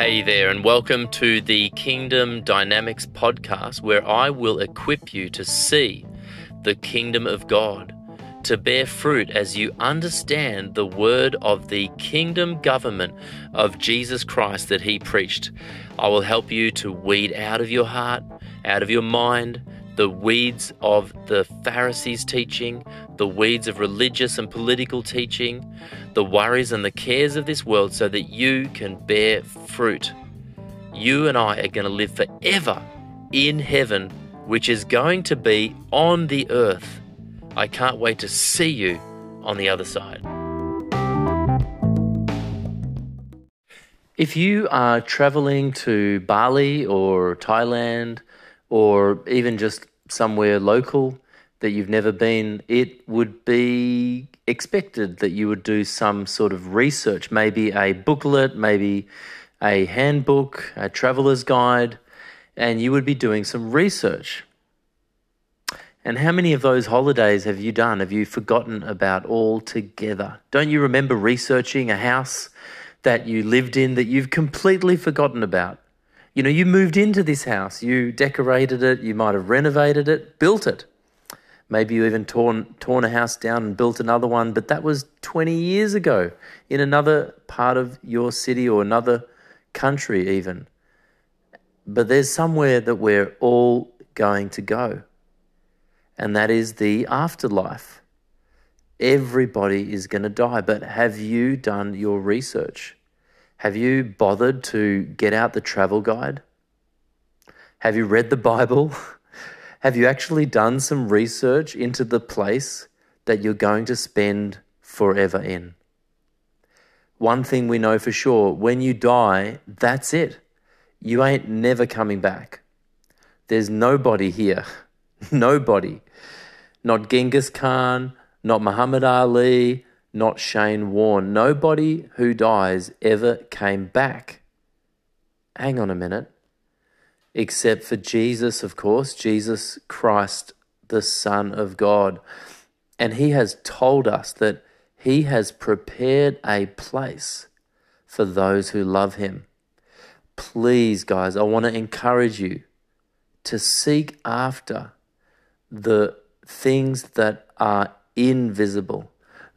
Hey there, and welcome to the Kingdom Dynamics podcast, where I will equip you to see the kingdom of God, to bear fruit as you understand the word of the kingdom government of Jesus Christ that He preached. I will help you to weed out of your heart, out of your mind, the weeds of the Pharisees' teaching, the weeds of religious and political teaching, the worries and the cares of this world, so that you can bear fruit. You and I are going to live forever in heaven, which is going to be on the earth. I can't wait to see you on the other side. If you are traveling to Bali or Thailand, or even just somewhere local that you've never been, it would be expected that you would do some sort of research, maybe a booklet, maybe a handbook, a traveler's guide, and you would be doing some research. And how many of those holidays have you done? Have you forgotten about altogether? Don't you remember researching a house that you lived in that you've completely forgotten about? You know, you moved into this house, you decorated it, you might have renovated it, built it. Maybe you even torn torn a house down and built another one, but that was 20 years ago in another part of your city or another country even. But there's somewhere that we're all going to go. And that is the afterlife. Everybody is going to die, but have you done your research? Have you bothered to get out the travel guide? Have you read the Bible? Have you actually done some research into the place that you're going to spend forever in? One thing we know for sure when you die, that's it. You ain't never coming back. There's nobody here. Nobody. Not Genghis Khan, not Muhammad Ali, not Shane Warne. Nobody who dies ever came back. Hang on a minute. Except for Jesus, of course, Jesus Christ, the Son of God. And he has told us that he has prepared a place for those who love him. Please, guys, I want to encourage you to seek after the things that are invisible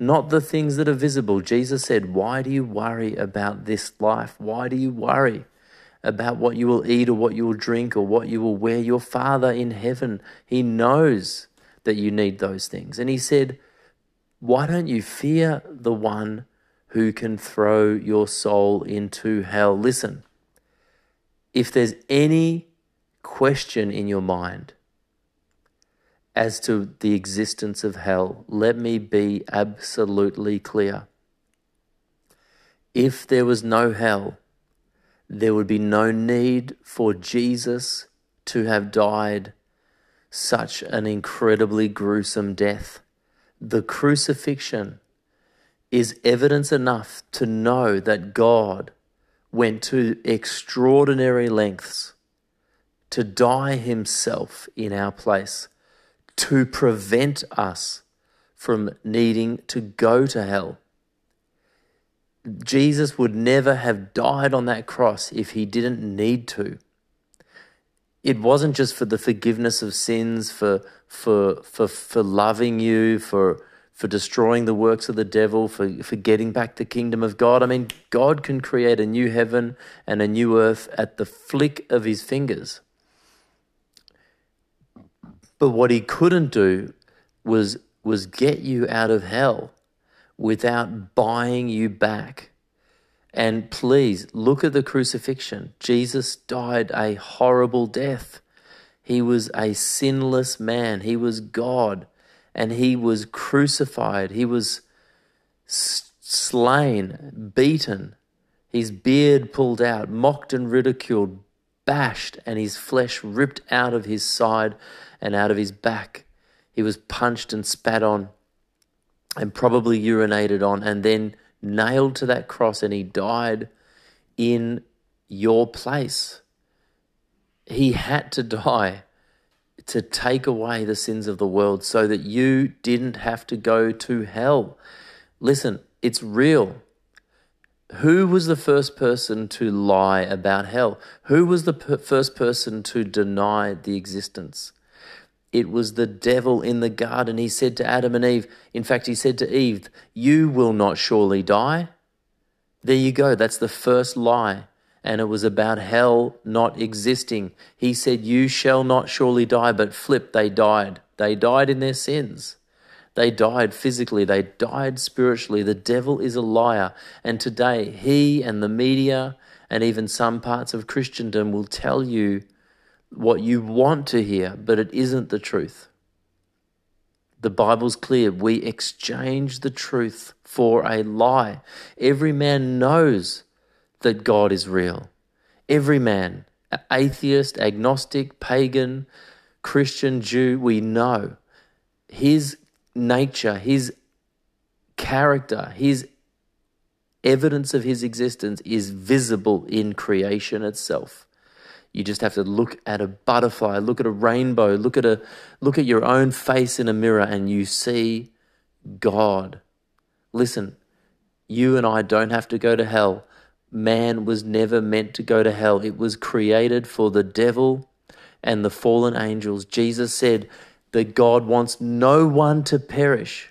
not the things that are visible. Jesus said, Why do you worry about this life? Why do you worry about what you will eat or what you will drink or what you will wear? Your Father in heaven, He knows that you need those things. And He said, Why don't you fear the one who can throw your soul into hell? Listen, if there's any question in your mind, as to the existence of hell, let me be absolutely clear. If there was no hell, there would be no need for Jesus to have died such an incredibly gruesome death. The crucifixion is evidence enough to know that God went to extraordinary lengths to die himself in our place to prevent us from needing to go to hell. Jesus would never have died on that cross if he didn't need to. It wasn't just for the forgiveness of sins, for, for, for, for loving you, for, for destroying the works of the devil, for, for getting back the kingdom of God. I mean, God can create a new heaven and a new earth at the flick of his fingers. But what he couldn't do was, was get you out of hell without buying you back. And please look at the crucifixion. Jesus died a horrible death. He was a sinless man. He was God and he was crucified. He was slain, beaten, his beard pulled out, mocked and ridiculed, bashed, and his flesh ripped out of his side and out of his back. He was punched and spat on and probably urinated on and then nailed to that cross and he died in your place. He had to die to take away the sins of the world so that you didn't have to go to hell. Listen, it's real. Who was the first person to lie about hell? Who was the per- first person to deny the existence? It was the devil in the garden. He said to Adam and Eve, in fact, he said to Eve, You will not surely die. There you go. That's the first lie. And it was about hell not existing. He said, You shall not surely die, but flip, they died. They died in their sins. They died physically, they died spiritually. The devil is a liar. And today, he and the media and even some parts of Christendom will tell you what you want to hear, but it isn't the truth. The Bible's clear. We exchange the truth for a lie. Every man knows that God is real. Every man, atheist, agnostic, pagan, Christian, Jew, we know his nature, his character, his evidence of his existence is visible in creation itself. You just have to look at a butterfly, look at a rainbow, look at a look at your own face in a mirror and you see God. Listen, you and I don't have to go to hell. Man was never meant to go to hell. It was created for the devil and the fallen angels. Jesus said that God wants no one to perish.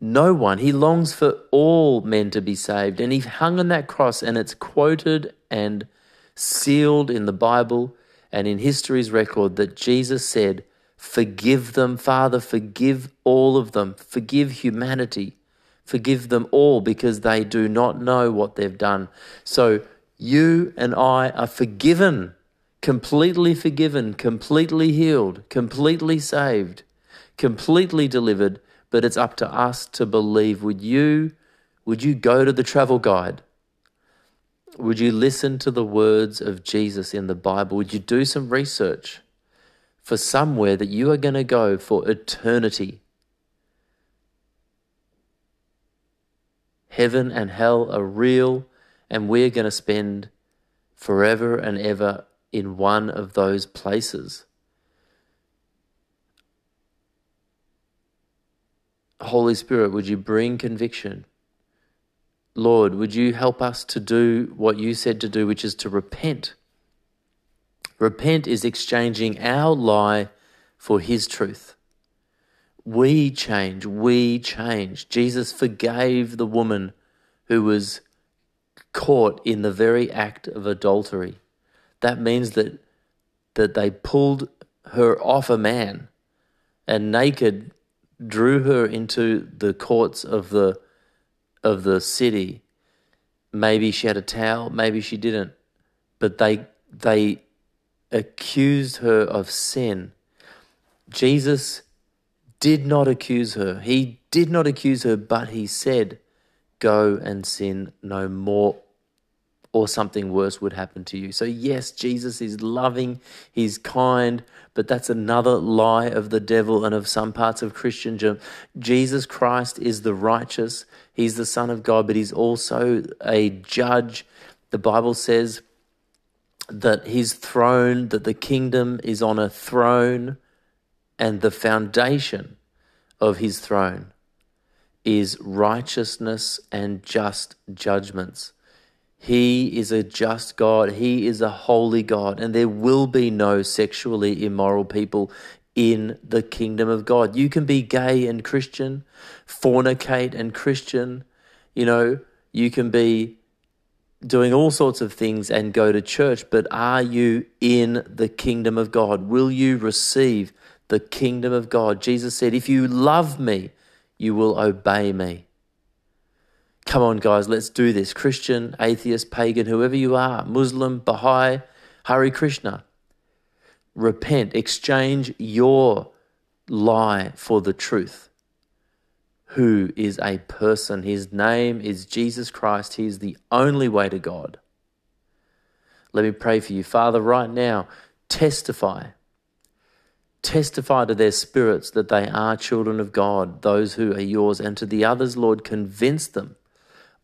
No one. He longs for all men to be saved. And he hung on that cross, and it's quoted and sealed in the Bible and in history's record that Jesus said, Forgive them, Father, forgive all of them, forgive humanity, forgive them all because they do not know what they've done. So you and I are forgiven, completely forgiven, completely healed, completely saved, completely delivered. But it's up to us to believe. Would you, would you go to the travel guide? Would you listen to the words of Jesus in the Bible? Would you do some research for somewhere that you are going to go for eternity? Heaven and hell are real, and we're going to spend forever and ever in one of those places. Holy Spirit, would you bring conviction? Lord, would you help us to do what you said to do, which is to repent? Repent is exchanging our lie for his truth. We change, we change. Jesus forgave the woman who was caught in the very act of adultery. That means that, that they pulled her off a man and naked drew her into the courts of the of the city. Maybe she had a towel, maybe she didn't. But they they accused her of sin. Jesus did not accuse her. He did not accuse her, but he said, Go and sin no more or something worse would happen to you. So, yes, Jesus is loving, he's kind, but that's another lie of the devil and of some parts of Christendom. Jesus Christ is the righteous, he's the Son of God, but he's also a judge. The Bible says that his throne, that the kingdom is on a throne, and the foundation of his throne is righteousness and just judgments. He is a just God. He is a holy God. And there will be no sexually immoral people in the kingdom of God. You can be gay and Christian, fornicate and Christian. You know, you can be doing all sorts of things and go to church, but are you in the kingdom of God? Will you receive the kingdom of God? Jesus said, If you love me, you will obey me. Come on, guys, let's do this. Christian, atheist, pagan, whoever you are, Muslim, Baha'i, Hare Krishna. Repent, exchange your lie for the truth. Who is a person? His name is Jesus Christ. He is the only way to God. Let me pray for you. Father, right now, testify. Testify to their spirits that they are children of God, those who are yours, and to the others, Lord, convince them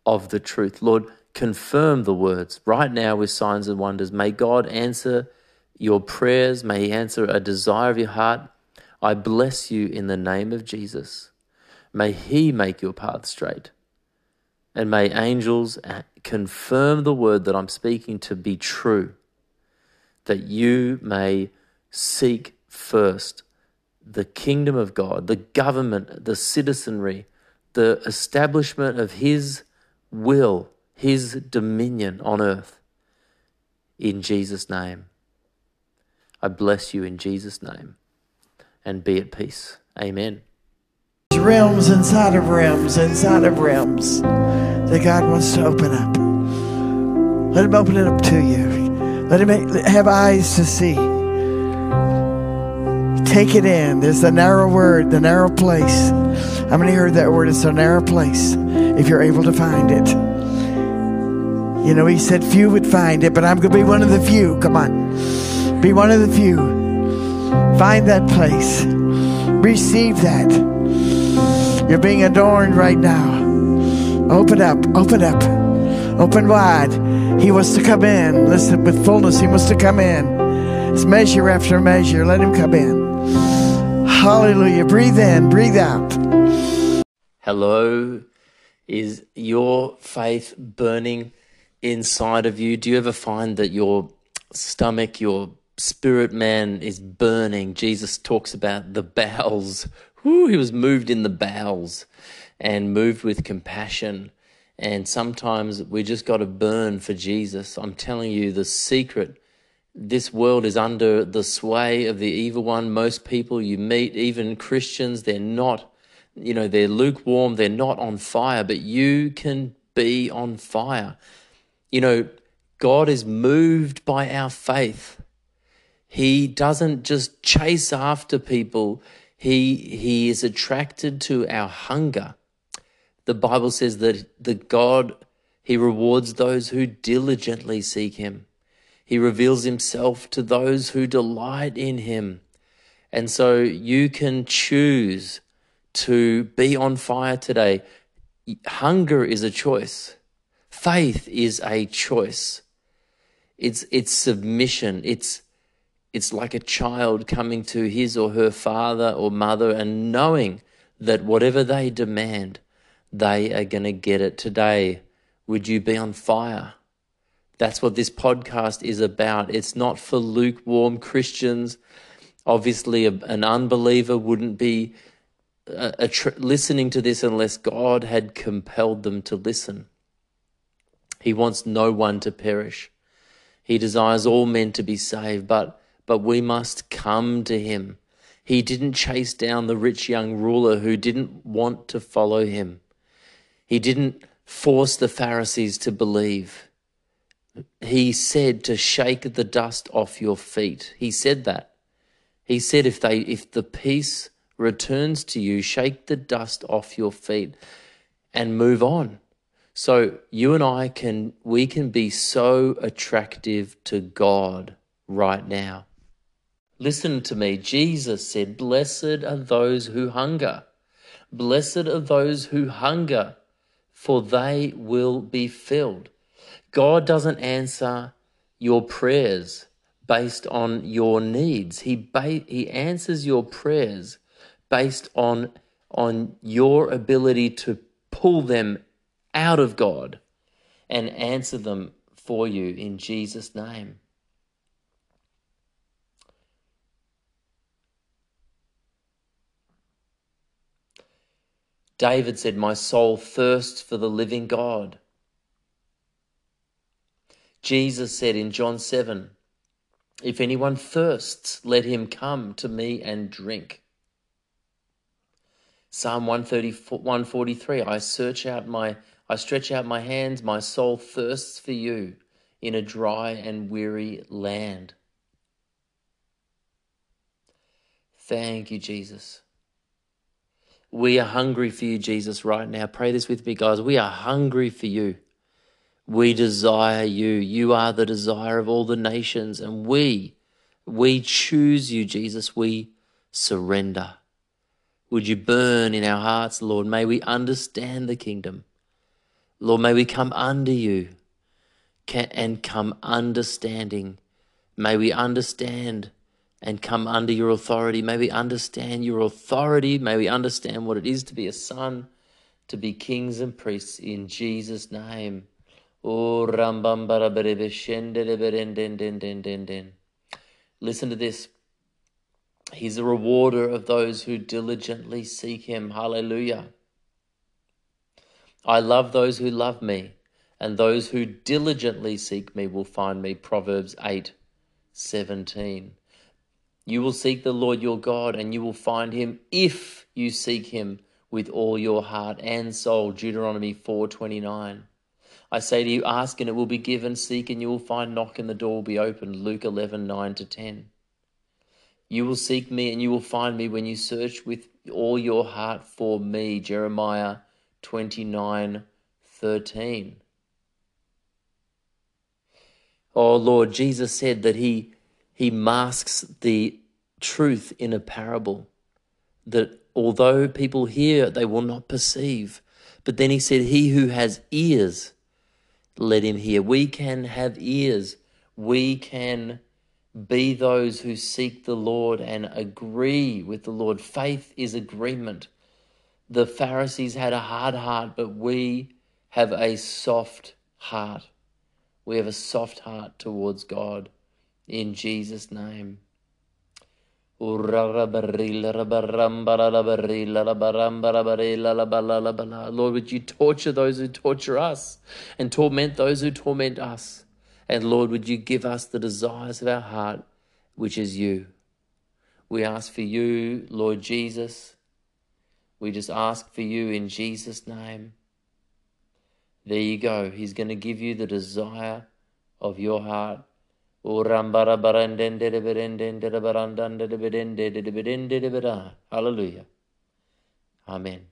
of the truth. Lord, confirm the words right now with signs and wonders. May God answer your prayers. May He answer a desire of your heart. I bless you in the name of Jesus. May He make your path straight. And may angels uh, confirm the word that I'm speaking to be true, that you may seek first the kingdom of God, the government, the citizenry, the establishment of His will, His dominion on earth. In Jesus' name. I bless you in Jesus' name and be at peace. Amen. Realms inside of realms, inside of realms that God wants to open up. Let Him open it up to you. Let Him have eyes to see. Take it in. There's the narrow word, the narrow place. How many heard that word? It's a narrow place if you're able to find it. You know, He said few would find it, but I'm going to be one of the few. Come on. Be one of the few. Find that place. Receive that. You're being adorned right now. Open up, open up, open wide. He wants to come in. Listen, with fullness, He wants to come in. It's measure after measure. Let Him come in. Hallelujah. Breathe in, breathe out. Hello. Is your faith burning inside of you? Do you ever find that your stomach, your spirit man is burning. Jesus talks about the bowels. Whew, he was moved in the bowels and moved with compassion. And sometimes we just got to burn for Jesus. I'm telling you, the secret this world is under the sway of the evil one. Most people you meet, even Christians, they're not, you know, they're lukewarm, they're not on fire, but you can be on fire. You know, God is moved by our faith. He doesn't just chase after people. He, he is attracted to our hunger. The Bible says that the God, he rewards those who diligently seek him. He reveals himself to those who delight in him. And so you can choose to be on fire today. Hunger is a choice. Faith is a choice. It's, it's submission. It's, it's like a child coming to his or her father or mother and knowing that whatever they demand, they are going to get it today. Would you be on fire? That's what this podcast is about. It's not for lukewarm Christians. Obviously, an unbeliever wouldn't be listening to this unless God had compelled them to listen. He wants no one to perish. He desires all men to be saved, but but we must come to him. He didn't chase down the rich young ruler who didn't want to follow him. He didn't force the Pharisees to believe. He said to shake the dust off your feet. He said that. He said if they if the peace returns to you, shake the dust off your feet and move on. So you and I can we can be so attractive to God right now. Listen to me. Jesus said, Blessed are those who hunger. Blessed are those who hunger, for they will be filled. God doesn't answer your prayers based on your needs. He, ba- he answers your prayers based on, on your ability to pull them out of God and answer them for you in Jesus' name. David said, My soul thirsts for the living God. Jesus said in John 7, If anyone thirsts, let him come to me and drink. Psalm 143 I search out my I stretch out my hands, my soul thirsts for you in a dry and weary land. Thank you, Jesus. We are hungry for you, Jesus, right now. Pray this with me, guys. We are hungry for you. We desire you. You are the desire of all the nations, and we, we choose you, Jesus. We surrender. Would you burn in our hearts, Lord? May we understand the kingdom. Lord, may we come under you and come understanding. May we understand and come under your authority. May we understand your authority. May we understand what it is to be a son, to be kings and priests in Jesus' name. Oh, Listen to this. He's a rewarder of those who diligently seek him. Hallelujah. I love those who love me, and those who diligently seek me will find me. Proverbs 8 17. You will seek the Lord your God, and you will find him if you seek him with all your heart and soul. Deuteronomy 4:29. I say to you, ask and it will be given, seek and you will find, knock and the door will be opened. Luke 11:9 to 10. You will seek me and you will find me when you search with all your heart for me. Jeremiah 29:13. Oh Lord, Jesus said that he he masks the truth in a parable that although people hear, they will not perceive. But then he said, He who has ears, let him hear. We can have ears. We can be those who seek the Lord and agree with the Lord. Faith is agreement. The Pharisees had a hard heart, but we have a soft heart. We have a soft heart towards God in Jesus' name. Lord, would you torture those who torture us and torment those who torment us? And Lord, would you give us the desires of our heart, which is you? We ask for you, Lord Jesus. We just ask for you in Jesus' name. There you go. He's going to give you the desire of your heart. Hallelujah. Amen.